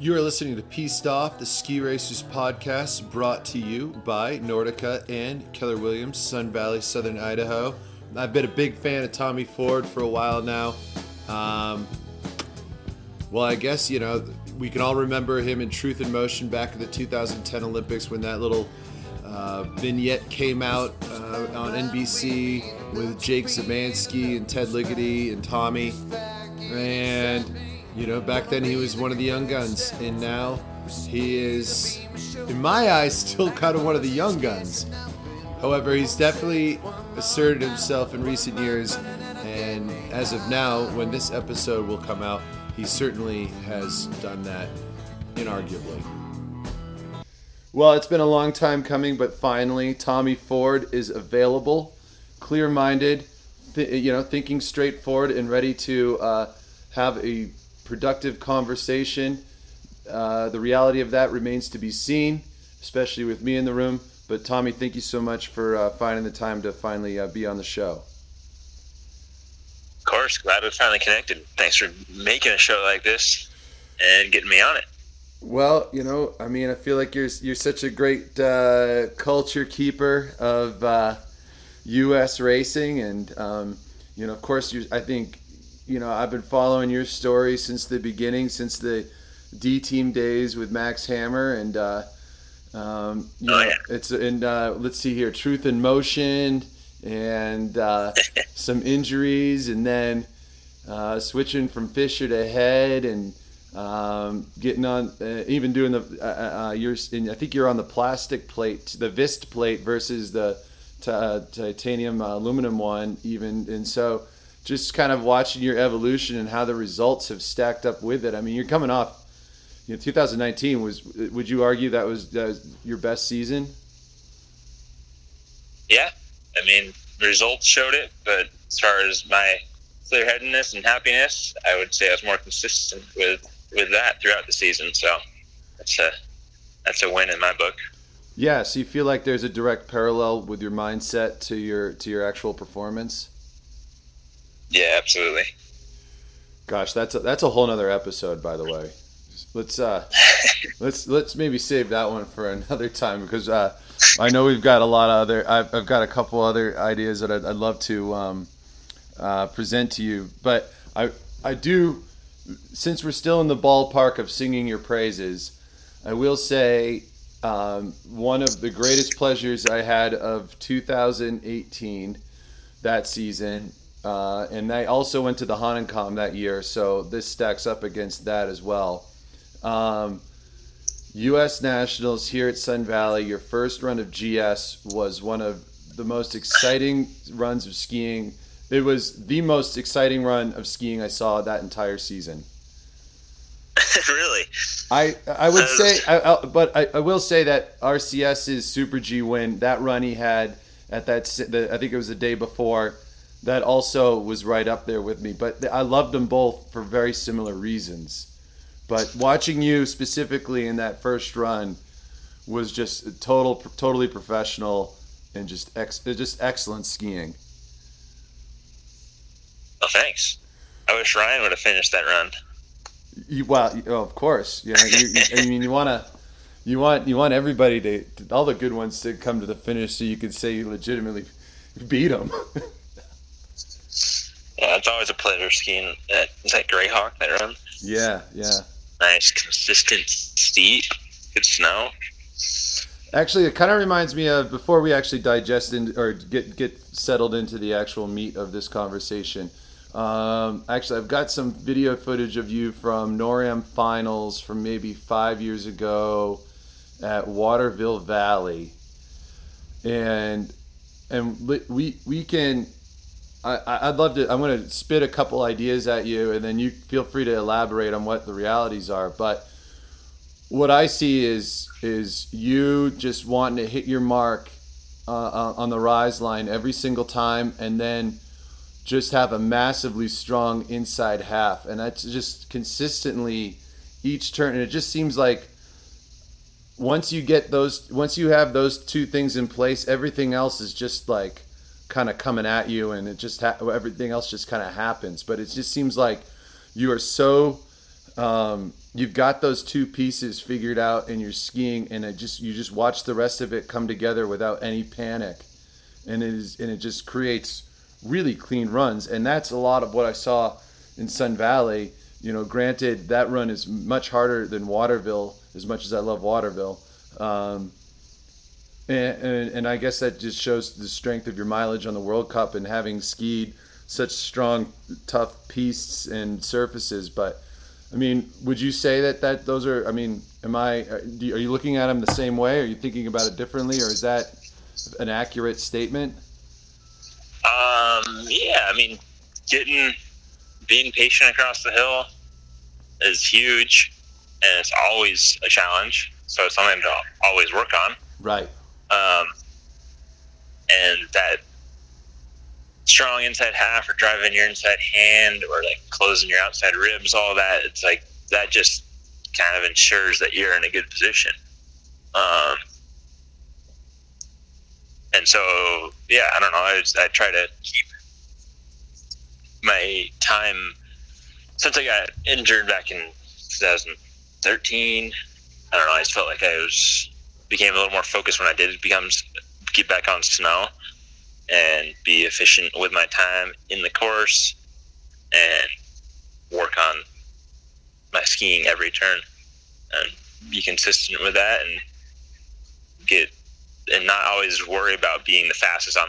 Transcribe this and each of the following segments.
You are listening to Peaced Off, the Ski Racers podcast brought to you by Nordica and Keller Williams, Sun Valley, Southern Idaho. I've been a big fan of Tommy Ford for a while now. Um, well, I guess, you know, we can all remember him in Truth in Motion back in the 2010 Olympics when that little uh, vignette came out uh, on NBC with Jake Zamansky and Ted Ligety and Tommy. And, you know, back then he was one of the young guns. And now he is, in my eyes, still kind of one of the young guns. However, he's definitely asserted himself in recent years. And as of now, when this episode will come out, he certainly has done that, inarguably. Well, it's been a long time coming, but finally, Tommy Ford is available, clear-minded, th- you know, thinking straightforward and ready to uh, have a productive conversation. Uh, the reality of that remains to be seen, especially with me in the room. But Tommy, thank you so much for uh, finding the time to finally uh, be on the show. Of course, glad we finally connected. Thanks for making a show like this and getting me on it. Well, you know, I mean, I feel like you're you're such a great uh, culture keeper of uh, U.S. racing, and um, you know, of course, you. I think, you know, I've been following your story since the beginning, since the D team days with Max Hammer, and uh, um, you Oh, know, yeah. it's and uh, let's see here, Truth in Motion, and uh, some injuries, and then uh, switching from Fischer to Head, and um, getting on, uh, even doing the, uh, uh, you're, and I think you're on the plastic plate, the Vist plate versus the t- uh, titanium uh, aluminum one, even, and so just kind of watching your evolution and how the results have stacked up with it. I mean, you're coming off, you know, 2019 was, would you argue that was, that was your best season? Yeah, I mean, results showed it, but as far as my clear-headedness and happiness, I would say I was more consistent with with that throughout the season. So that's a that's a win in my book. Yeah, so you feel like there's a direct parallel with your mindset to your to your actual performance. Yeah, absolutely. Gosh, that's a, that's a whole nother episode, by the way. Let's uh, let's let's maybe save that one for another time because uh, I know we've got a lot of other. I've, I've got a couple other ideas that I'd, I'd love to um, uh, present to you, but I I do since we're still in the ballpark of singing your praises. I will say um, one of the greatest pleasures I had of 2018 that season uh, and I also went to the Hahnenkamm that year, so this stacks up against that as well. Um, U.S. Nationals here at Sun Valley, your first run of GS was one of the most exciting runs of skiing. It was the most exciting run of skiing I saw that entire season. really? I I would say, I, I, but I, I will say that RCS's Super G win, that run he had at that, the, I think it was the day before, that also was right up there with me. But I loved them both for very similar reasons. But watching you specifically in that first run was just total, totally professional and just ex, uh, just excellent skiing. Oh, thanks. I wish Ryan would have finished that run. You, well, oh, of course. You know, you, you, I mean, you want to, you want, you want everybody to, all the good ones to come to the finish, so you can say you legitimately beat them. Yeah, it's always a pleasure skiing that is that Greyhawk that run. yeah, yeah. Nice, consistent, steep, good snow. Actually, it kind of reminds me of before we actually digest in, or get get settled into the actual meat of this conversation. Um, actually, I've got some video footage of you from NORAM finals from maybe five years ago at Waterville Valley, and and we we can. I, I'd love to. I'm going to spit a couple ideas at you, and then you feel free to elaborate on what the realities are. But what I see is is you just wanting to hit your mark uh, uh, on the rise line every single time, and then just have a massively strong inside half, and that's just consistently each turn. And it just seems like once you get those, once you have those two things in place, everything else is just like kind of coming at you, and it just ha- everything else just kind of happens. But it just seems like you are so um, you've got those two pieces figured out and you're skiing and it just you just watch the rest of it come together without any panic. And it is and it just creates really clean runs. And that's a lot of what I saw in Sun Valley. You know granted that run is much harder than Waterville as much as I love Waterville. Um, and, and, and I guess that just shows the strength of your mileage on the World Cup and having skied such strong tough pistes and surfaces but I mean, would you say that that those are? I mean, am I? Are you looking at them the same way? Are you thinking about it differently, or is that an accurate statement? Um, yeah, I mean, getting being patient across the hill is huge, and it's always a challenge. So it's something to always work on. Right. Um, and that strong inside half or driving your inside hand or like closing your outside ribs, all that, it's like that just kind of ensures that you're in a good position. Um, and so, yeah, I don't know. I, just, I try to keep my time since I got injured back in 2013. I don't know. I just felt like I was became a little more focused when I did it. become get back on snow and be efficient with my time in the course and work on my skiing every turn and be consistent with that and get and not always worry about being the fastest on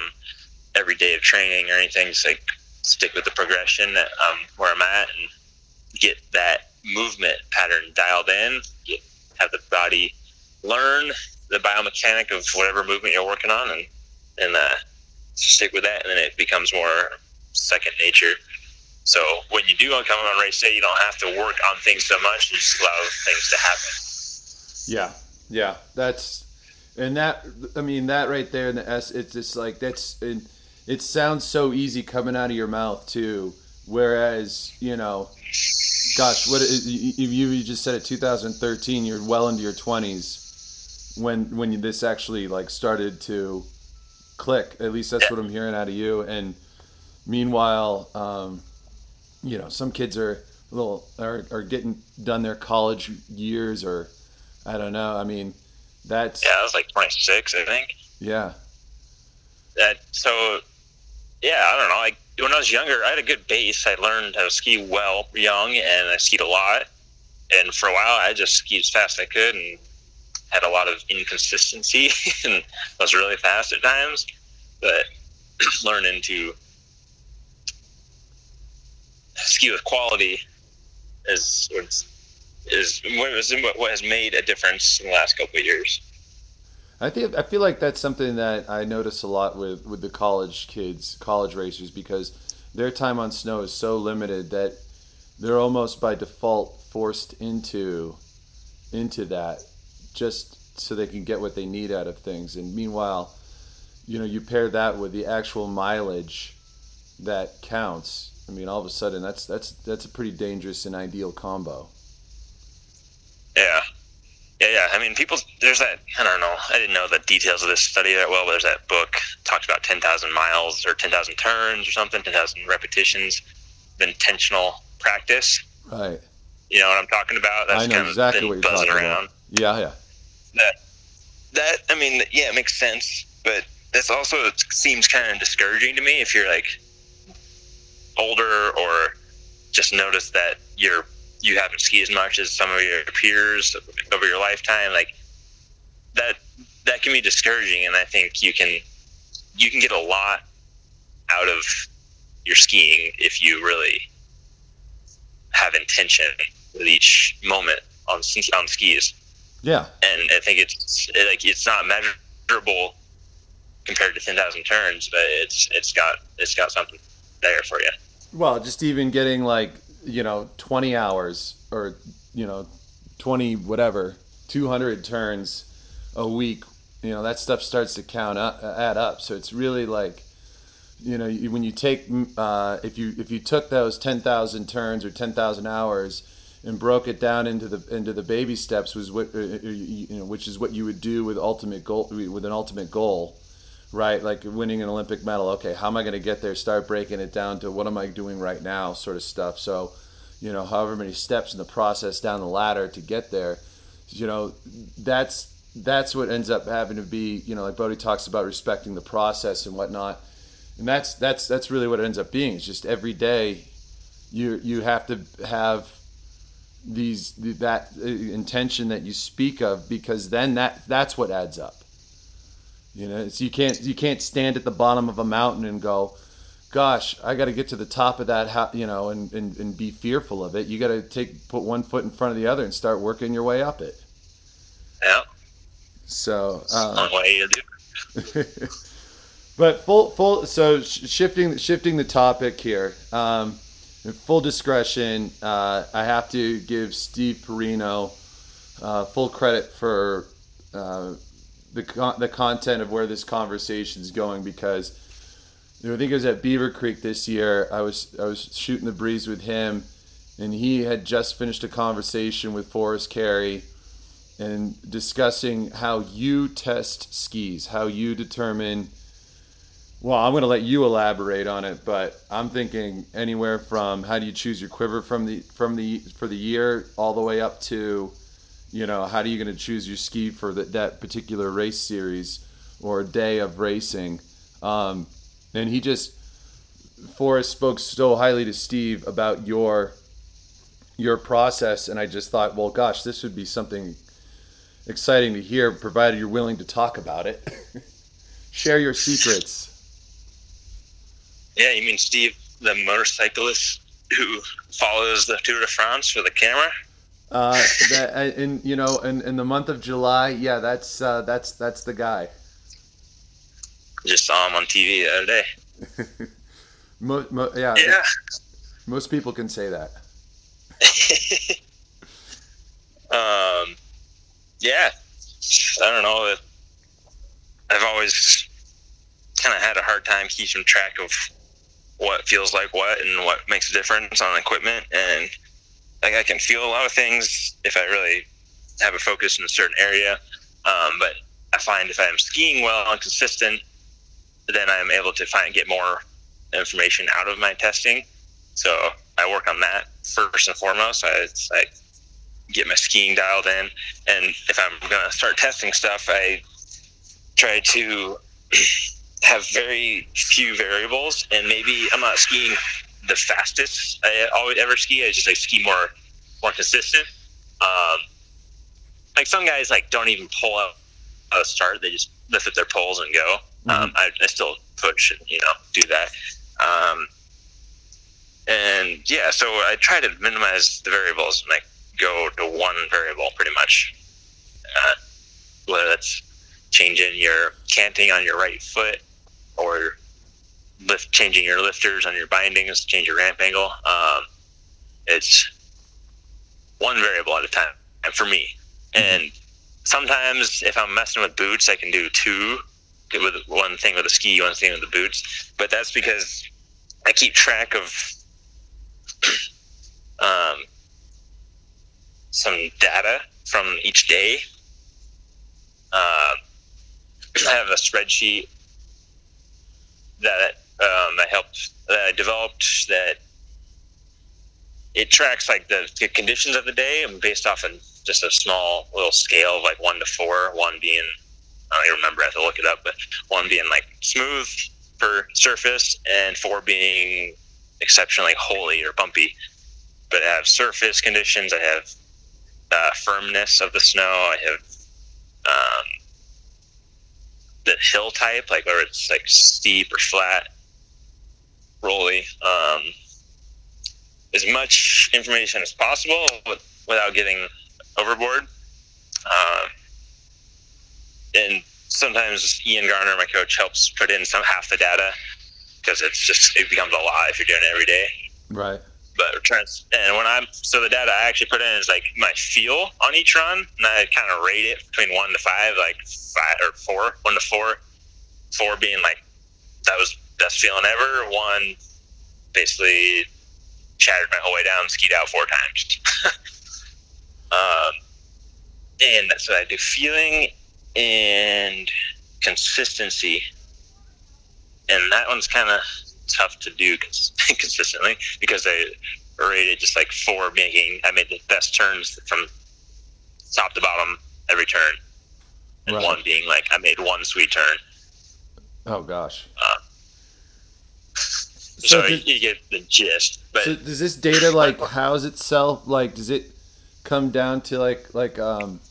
every day of training or anything. Just like stick with the progression that um, where I'm at and get that movement pattern dialed in. Get, have the body learn the biomechanic of whatever movement you're working on, and and uh, stick with that, and then it becomes more second nature. So when you do come on race day, you don't have to work on things so much. You just allow things to happen. Yeah, yeah, that's and that. I mean, that right there in the S. It's just like that's. It, it sounds so easy coming out of your mouth too. Whereas you know, gosh, what you, you just said it. 2013. You're well into your 20s when when this actually like started to click. At least that's what I'm hearing out of you. And meanwhile, um, you know, some kids are a little are, are getting done their college years, or I don't know. I mean, that's yeah, I was like 26, I think. Yeah. That so, yeah, I don't know. Like when I was younger, I had a good base. I learned how to ski well young, and I skied a lot. And for a while, I just skied as fast as I could, and had a lot of inconsistency and was really fast at times. But learning to ski with quality is is what has made a difference in the last couple of years. I think I feel like that's something that I notice a lot with with the college kids, college racers, because their time on snow is so limited that they're almost by default forced into into that just so they can get what they need out of things. And meanwhile, you know, you pair that with the actual mileage that counts. I mean, all of a sudden, that's that's that's a pretty dangerous and ideal combo. Yeah, yeah, yeah. I mean, people. There's that. I don't know. I didn't know the details of this study that well. But there's that book talks about ten thousand miles or ten thousand turns or something, ten thousand repetitions of intentional practice. Right. You know what I'm talking about? That's I know kind exactly of what you're buzzing around. About. Yeah, yeah. That that I mean, yeah, it makes sense, but this also seems kind of discouraging to me if you're like older or just notice that you're you haven't skied as much as some of your peers over your lifetime like that that can be discouraging and i think you can you can get a lot out of your skiing if you really have intention with each moment on on skis yeah, and I think it's like it's not measurable compared to ten thousand turns, but it's it's got it's got something there for you. Well, just even getting like you know twenty hours or you know twenty whatever two hundred turns a week, you know that stuff starts to count up, add up. So it's really like you know when you take uh, if you if you took those ten thousand turns or ten thousand hours and broke it down into the into the baby steps was what uh, uh, you know which is what you would do with ultimate goal with an ultimate goal right like winning an olympic medal okay how am i going to get there start breaking it down to what am i doing right now sort of stuff so you know, however many steps in the process down the ladder to get there. You know, that's that's what ends up having to be, you know, like Bode talks about respecting the process and whatnot. And that's that's that's really what it ends up being. It's just every day you you have to have these that intention that you speak of because then that that's what adds up. You know, so you can't you can't stand at the bottom of a mountain and go, "Gosh, I got to get to the top of that," you know, and, and, and be fearful of it. You got to take put one foot in front of the other and start working your way up it. Yeah. So. Uh, way you do. but full full so shifting shifting the topic here. Um, in full discretion, uh, I have to give Steve Porino uh, full credit for uh, the con- the content of where this conversation is going because I think it was at Beaver Creek this year. I was I was shooting the breeze with him, and he had just finished a conversation with Forest Carey, and discussing how you test skis, how you determine. Well, I'm going to let you elaborate on it, but I'm thinking anywhere from how do you choose your quiver from the from the for the year all the way up to you know, how are you going to choose your ski for that particular race series or day of racing? Um, and he just, Forest spoke so highly to Steve about your your process, and I just thought, well, gosh, this would be something exciting to hear, provided you're willing to talk about it. Share your secrets. Yeah, you mean Steve, the motorcyclist who follows the Tour de France for the camera? Uh, that, uh, in you know, in, in the month of July, yeah, that's uh, that's that's the guy. Just saw him on TV the other day. mo, mo, yeah, yeah. Most people can say that. um, yeah, I don't know. I've always kind of had a hard time keeping track of what feels like what and what makes a difference on equipment and like I can feel a lot of things if I really have a focus in a certain area. Um, but I find if I'm skiing well and consistent, then I'm able to find get more information out of my testing. So I work on that first and foremost. I, I get my skiing dialed in, and if I'm going to start testing stuff, I try to have very few variables, and maybe I'm not skiing the fastest I always ever ski. I just like ski more more consistent. Um, like some guys like don't even pull out a start; they just lift up their poles and go. Mm-hmm. Um, I, I, still push and you know do that. Um, and yeah, so I try to minimize the variables and like go to one variable pretty much. Uh, whether that's changing your canting on your right foot or lift changing your lifters on your bindings, change your ramp angle. Um, it's one variable at a time and for me. Mm-hmm. And sometimes if I'm messing with boots, I can do two with one thing with the ski, one thing with the boots. But that's because I keep track of um, some data from each day. Uh, I have a spreadsheet that um, I helped that I developed that it tracks like the, the conditions of the day and based off of just a small little scale of like one to four, one being I don't even remember, I have to look it up, but one being like smooth for surface and four being exceptionally holy or bumpy. But I have surface conditions, I have uh, firmness of the snow, I have um, the hill type, like whether it's like steep or flat, rolly. Um, as much information as possible without getting overboard. Uh, and sometimes Ian Garner, my coach, helps put in some half the data because it's just it becomes a lot if you're doing it every day. Right. But trans and when I'm so the data I actually put in is like my feel on each run, and I kind of rate it between one to five, like five or four, one to four, four being like that was best feeling ever, one basically shattered my whole way down, skied out four times. um, and that's what I do. Feeling and consistency, and that one's kind of tough to do consistently because I rated just like four making I made the best turns from top to bottom every turn, and Right. one being like I made one sweet turn. Oh gosh. So, So you, did- you get the gist. But So does this data like house itself? Like, does it come down to like like um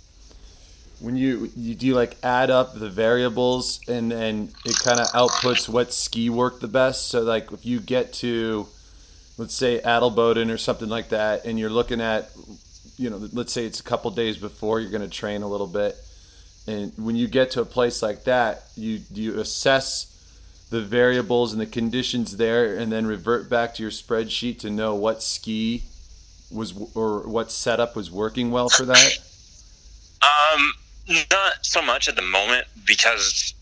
when you you do you like add up the variables and then it kind of outputs what ski worked the best? So like if you get to let's say Adelboden or something like that, and you're looking at you know let's say it's a couple days before you're going to train a little bit, and when you get to a place like that, you you assess the variables and the conditions there and then revert back to your spreadsheet to know what ski was or what setup was working well for that Um, not so much at the moment because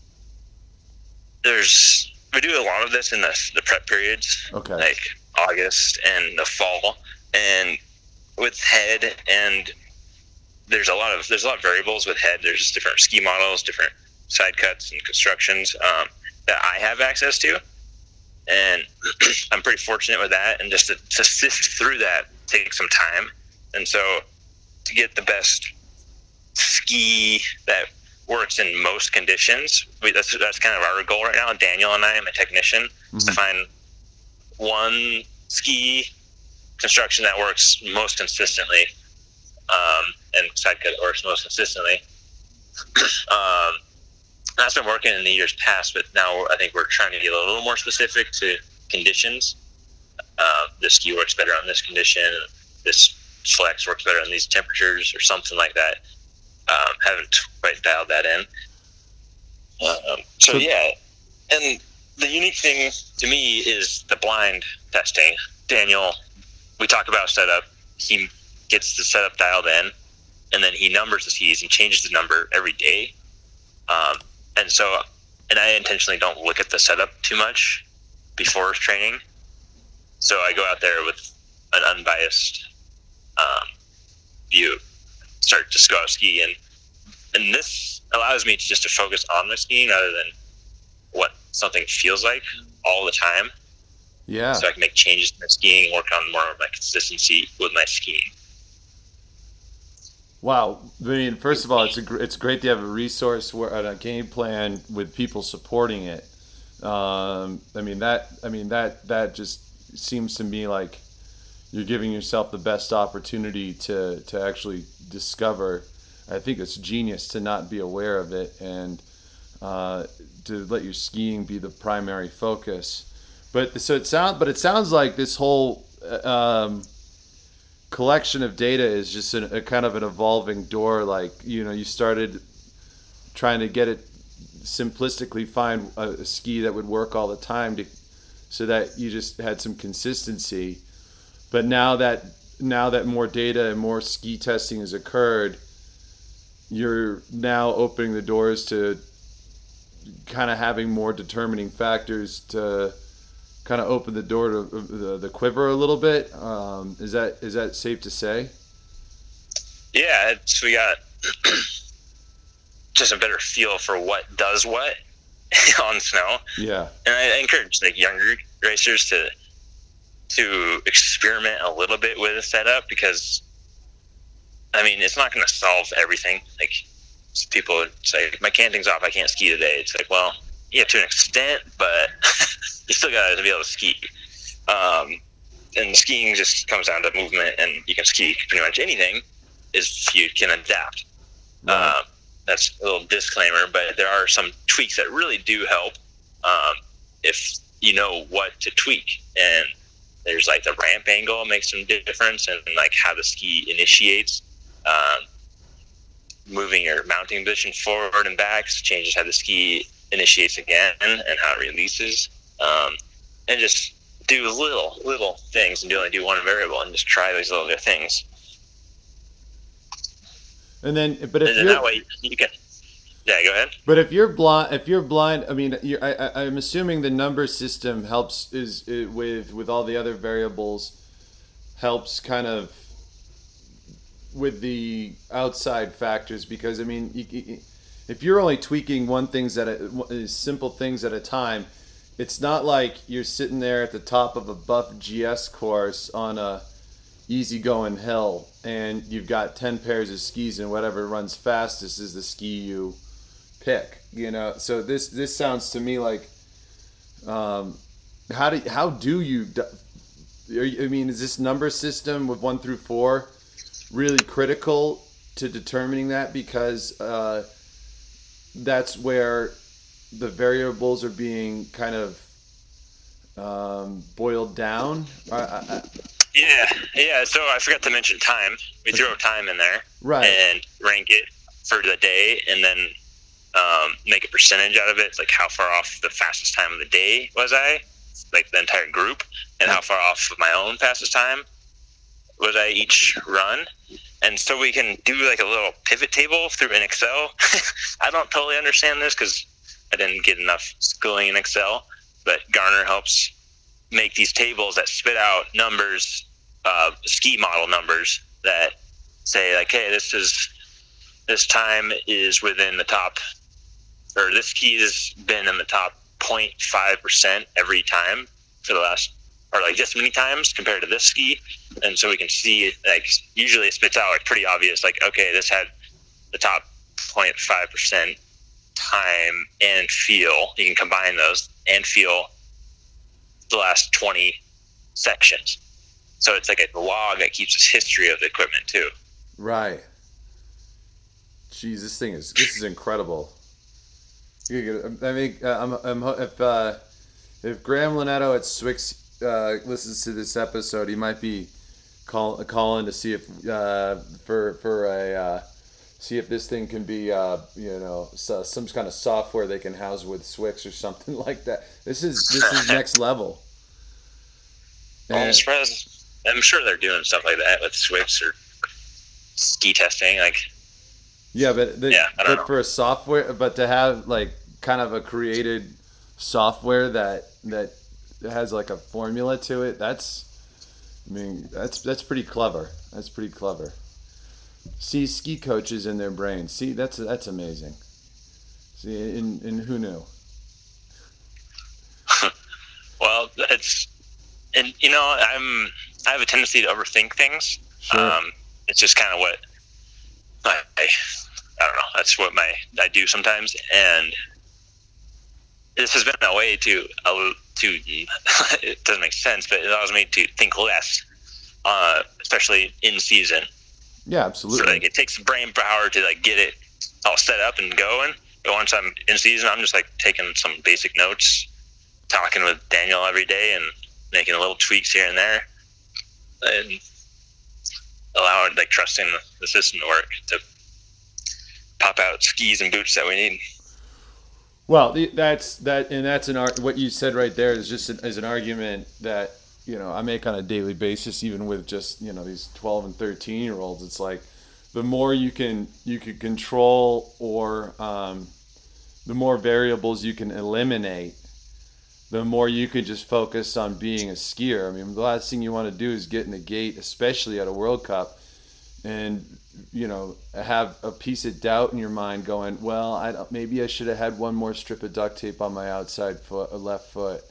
there's we do a lot of this in the the prep periods, okay like August and the fall, and with head and there's a lot of there's a lot of variables with head. There's different ski models, different side cuts and constructions um, that I have access to, and I'm pretty fortunate with that. And just to, to sift through that takes some time, and so to get the best ski that works in most conditions. We, that's that's kind of our goal right now. Daniel and I, my technician, is to find one ski construction that works most consistently, um, and side cut that works most consistently. um, that's been working in the years past, but now I think we're trying to get a little more specific to conditions. Uh, this ski works better on this condition. This flex works better on these temperatures, or something like that. Um, haven't quite dialed that in. Um, so So- yeah, and the unique thing to me is the blind testing. Daniel, we talk about setup. He gets the setup dialed in, and then he numbers the skis and changes the number every day. Um, and so, and I intentionally don't look at the setup too much before training. So I go out there with an unbiased um, view, start to go out ski, and and this allows me to just to focus on the skiing rather than what something feels like all the time. yeah So I can make changes in my skiing work on more of my consistency with my skiing. wow i mean first of all it's a gr- it's great to have a resource where a game plan with people supporting it um, i mean that i mean that that just seems to me like you're giving yourself the best opportunity to to actually discover i think it's genius to not be aware of it and uh, to let your skiing be the primary focus. But so it sounds but it sounds like this whole uh, um, collection of data is just an, a kind of an evolving door like you know you started trying to get it simplistically find a, a ski that would work all the time to so that you just had some consistency. But now that now that more data and more ski testing has occurred you're now opening the doors to kind of having more determining factors to kind of open the door to uh, the, the quiver a little bit. Um, is that is that safe to say? Yeah, it's, we got just a better feel for what does what on snow. Yeah, and I, I encourage like younger racers to to experiment a little bit with a setup because I mean it's not going to solve everything. Like people would say, my canting's off, I can't ski today. It's like, well, yeah, to an extent, but you still got to be able to ski. Um, and skiing just comes down to movement, and you can ski pretty much anything if you can adapt. right. Um, that's a little disclaimer, but there are some tweaks that really do help um, if you know what to tweak. And there's like the ramp angle makes some difference, and like how the ski initiates. Um, moving your mounting position forward and back changes how the ski initiates again and how it releases. Um, and just do little little things and do only do one variable and just try those little things. and then, but if then that way you can. Yeah, go ahead. but if you're blind, if you're blind, I mean, you're, I, I'm assuming the number system helps is, is with with all the other variables helps kind of with the outside factors because I mean, you, you, if you're only tweaking one things at a simple things at a time, it's not like you're sitting there at the top of a buff GS course on a easygoing hill and you've got 10 pairs of skis and whatever runs fastest is the ski you pick you know? So this this sounds to me like um, how do how do you i mean is this number system with one through four really critical to determining that because uh, that's where the variables are being kind of um, boiled down I, I, yeah, yeah. So I forgot to mention time. We throw time in there, right, and rank it for the day, and then um, make a percentage out of it. like how far off the fastest time of the day was I, like the entire group, and how far off of my own fastest time was I each run. And so we can do like a little pivot table through in Excel. I don't totally understand this because I didn't get enough schooling in Excel, but Garner helps make these tables that spit out numbers uh, ski model numbers that say like, hey, this is this time is within the top, or this ski has been in the top 0.5 percent every time for the last, or like this many times compared to this ski, and so we can see like usually it spits out like pretty obvious like, okay, this had the top 0.5 percent time and feel. You can combine those and feel the last 20 sections. So it's like a log that keeps us history of the equipment too. Right. Jeez, this thing is this is incredible. I mean, uh, I'm, I'm, if uh, if Graham Linetto at Swix uh, listens to this episode, he might be call, calling to see if uh, for for a uh, see if this thing can be uh, you know so, some kind of software they can house with Swix or something like that. This is this is next level. And, I'm sure they're doing stuff like that with Swix or ski testing. Like, yeah, but the, yeah, but for a software, but to have like kind of a created software that that has like a formula to it, that's, I mean, that's that's pretty clever. That's pretty clever. See ski coaches in their brains. See, that's that's amazing. See, and, and who knew? well, it's and you know, I'm I have a tendency to overthink things. Sure. Um, it's just kind of what I, I, I don't know. That's what my I do sometimes, and this has been a way to to it doesn't make sense, but it allows me to think less, uh, especially in season. Yeah, absolutely. So like it takes brain power to like get it all set up and going. But once I'm in season, I'm just like taking some basic notes, talking with Daniel every day, and making little tweaks here and there and allowing like trusting the, the system to work to pop out skis and boots that we need. Well, that's that, and that's an art. What you said right there is just an, is an argument that you know I make on a daily basis, even with just you know these twelve and thirteen year olds. It's like the more you can you can control or um, the more variables you can eliminate the more you can just focus on being a skier. I mean, the last thing you want to do is get in the gate, especially at a World Cup, and you know have a piece of doubt in your mind, going, "Well, I maybe I should have had one more strip of duct tape on my outside foot, uh, left foot.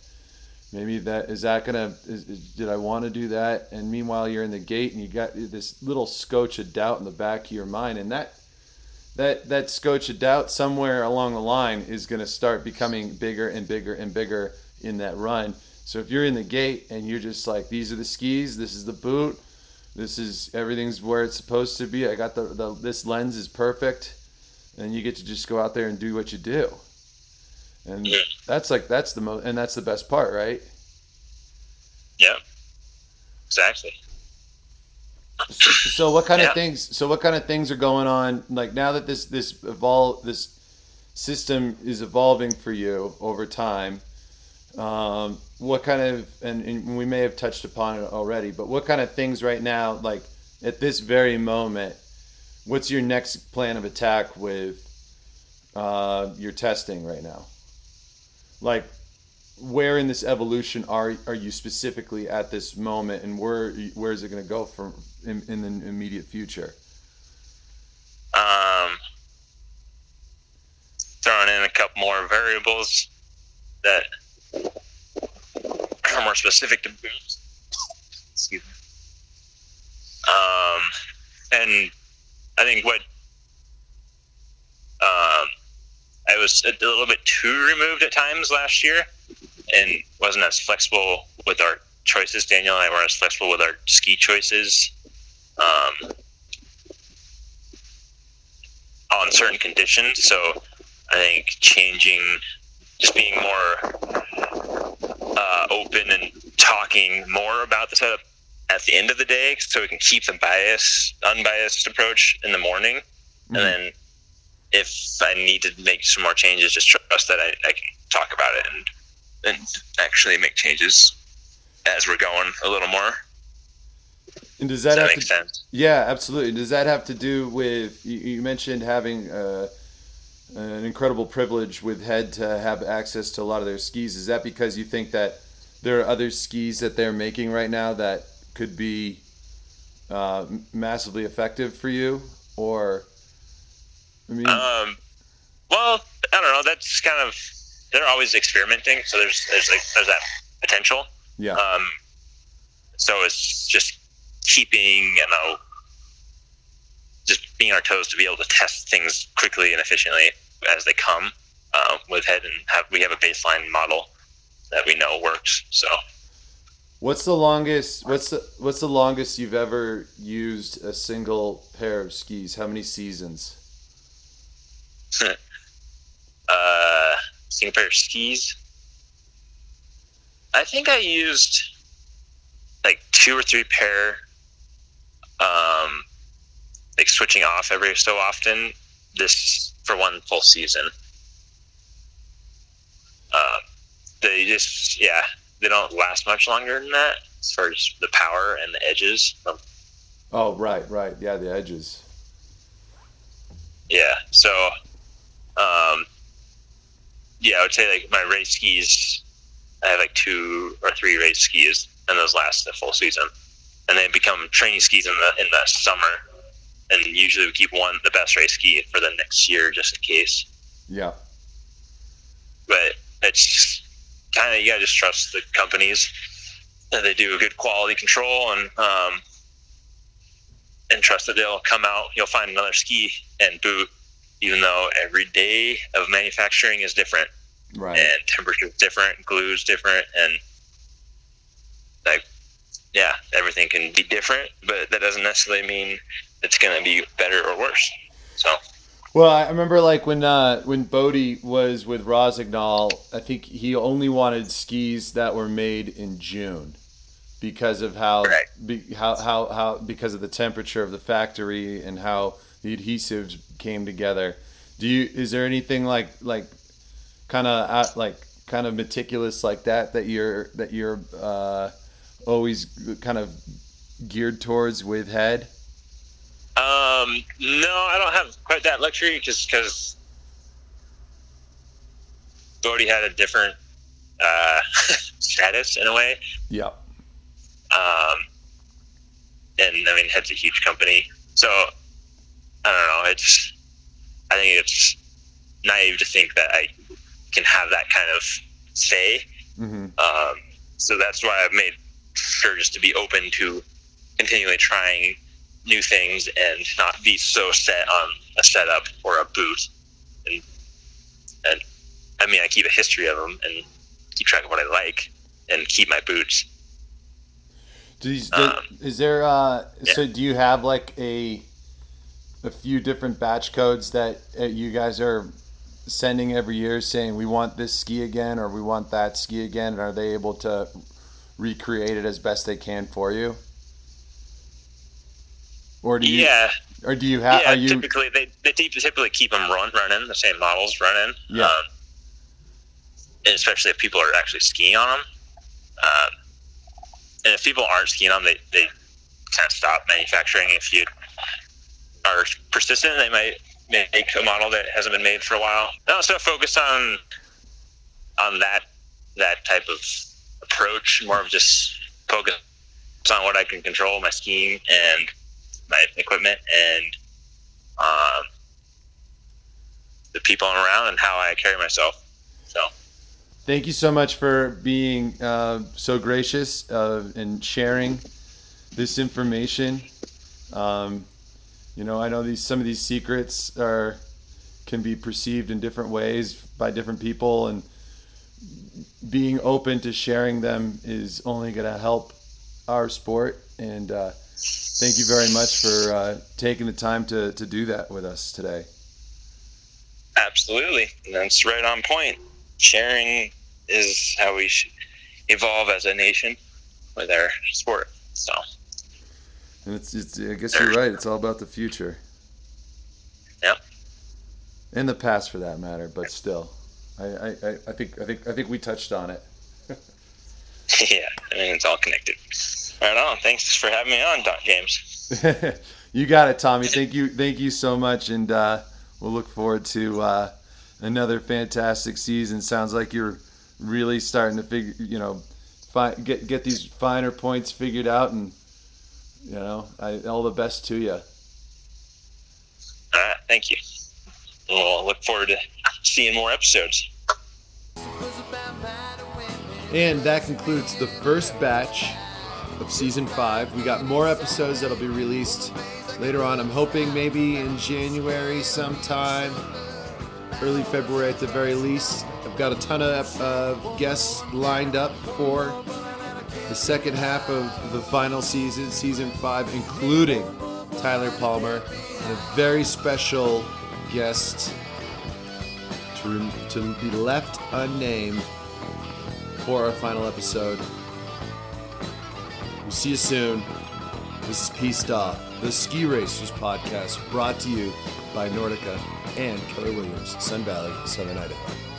Maybe that is that gonna? Is, is, did I want to do that?" And meanwhile, you're in the gate, and you got this little scotch of doubt in the back of your mind, and that that that scotch of doubt somewhere along the line is going to start becoming bigger and bigger and bigger in that run. So if you're in the gate and you're just like, these are the skis, this is the boot, this is everything's where it's supposed to be. I got the, the this lens is perfect, and you get to just go out there and do what you do. And yeah. that's like that's the most and that's the best part, right? Yeah. Exactly. So, so what kind yeah. of things? So what kind of things are going on? Like now that this this evolve this system is evolving for you over time um, what kind of, and, and, we may have touched upon it already, but what kind of things right now, like at this very moment, what's your next plan of attack with uh, your testing right now? Like, where in this evolution are are you specifically at this moment, and where where is it going to go from in, in the immediate future? Um, throwing in a couple more variables that are more specific to boots. Excuse me. Um, and I think what um, I was a little bit too removed at times last year, and wasn't as flexible with our choices. Daniel and I weren't as flexible with our ski choices. Um, on certain conditions. So I think changing, just being more uh, open and talking more about the setup at the end of the day, so we can keep the bias, unbiased approach in the morning, mm-hmm. and then if I need to make some more changes, just trust that I, I can talk about it and and actually make changes as we're going a little more. And does that, does that make to, sense? Yeah, absolutely. Does that have to do with you, you mentioned having uh, an incredible privilege with Head to have access to a lot of their skis? Is that because you think that there are other skis that they're making right now that could be uh, massively effective for you, or I mean, um, well, I don't know. That's kind of they're always experimenting, so there's there's like there's that potential. Yeah. Um, so it's just keeping you know just being our toes to be able to test things quickly and efficiently as they come uh, with head and have we have a baseline model that we know works so what's the longest what's the what's the longest you've ever used a single pair of skis how many seasons uh single pair of skis i think i used like two or three pair um, like switching off every so often. This for one full season. Uh, they just yeah they don't last much longer than that as far as the power and the edges. Um, oh right, right, yeah, the edges. Yeah, so um, yeah, I would say like my race skis. I have like two or three race skis, and those last the full season and they become training skis in the in the summer. And usually we keep one the best race ski for the next year just in case. Yeah. But it's kind of you gotta just trust the companies that they do a good quality control and um, and trust that they'll come out. You'll find another ski and boot, even though every day of manufacturing is different, right? And temperature is different, glue is different, and like yeah, everything can be different, but that doesn't necessarily mean it's going to be better or worse. So. Well, I remember like when uh, when Bode was with Rossignol, I think he only wanted skis that were made in June because of how, right. be, how how how because of the temperature of the factory and how the adhesives came together. Do you is there anything like like kind of like kind of meticulous like that that you're that you're uh, always kind of geared towards with head? Um, no, I don't have quite that luxury just because Bode had a different uh, status in a way. Yeah. Um, and I mean, Head's a huge company, so I don't know. It's I think it's naive to think that I can have that kind of say. Mm-hmm. Um, so that's why I've made sure just to be open to continually trying new things and not be so set on a setup or a boot. And, and I mean, I keep a history of them and keep track of what I like and keep my boots. um, is there, uh, yeah. so do you have like a, a few different batch codes that uh, you guys are sending every year saying we want this ski again or we want that ski again? And are they able to recreate it as best they can for you? Or do you? Yeah. Or do you have? Yeah, you, typically they, they typically keep them run running the same models running. Yeah. Um, and especially if people are actually skiing on them. Um, and if people aren't skiing on them, they, they kind of stop manufacturing. If you are persistent, they might make a model that hasn't been made for a while. No, so focus on on that that type of approach, more of just focus on what I can control, my skiing and my equipment, and um, the people around and how I carry myself. So. Thank you so much for being uh, so gracious uh, and sharing this information Um, you know, I know these some of these secrets are can be perceived in different ways by different people, and being open to sharing them is only going to help our sport. And uh, thank you very much for uh, taking the time to, to do that with us today. Absolutely. That's right on point. Sharing is how we should evolve as a nation with our sport. So, and it's, it's I guess you're right. It's all about the future. Yep. In the past, for that matter, but still, I, I, I think I think I think we touched on it. yeah, I mean it's all connected. Right on. Thanks for having me on, Doc James. you got it, Tommy. Thank you, thank you so much, and uh, we'll look forward to uh, another fantastic season. Sounds like you're really starting to figure, you know, fi- get get these finer points figured out, and you know, I, all the best to you. All right, thank you. We'll look forward to seeing more episodes. And that concludes the first batch of season five. We got more episodes that'll be released later on. I'm hoping maybe in January sometime, early February at the very least. I've got a ton of uh, guests lined up for the second half of the final season, season five, including Tyler Palmer and a very special guest to, to be left unnamed for our final episode. We'll see you soon. This is Piste Off, the Ski Racers podcast brought to you by Nordica and Keller Williams, Sun Valley, Southern Idaho.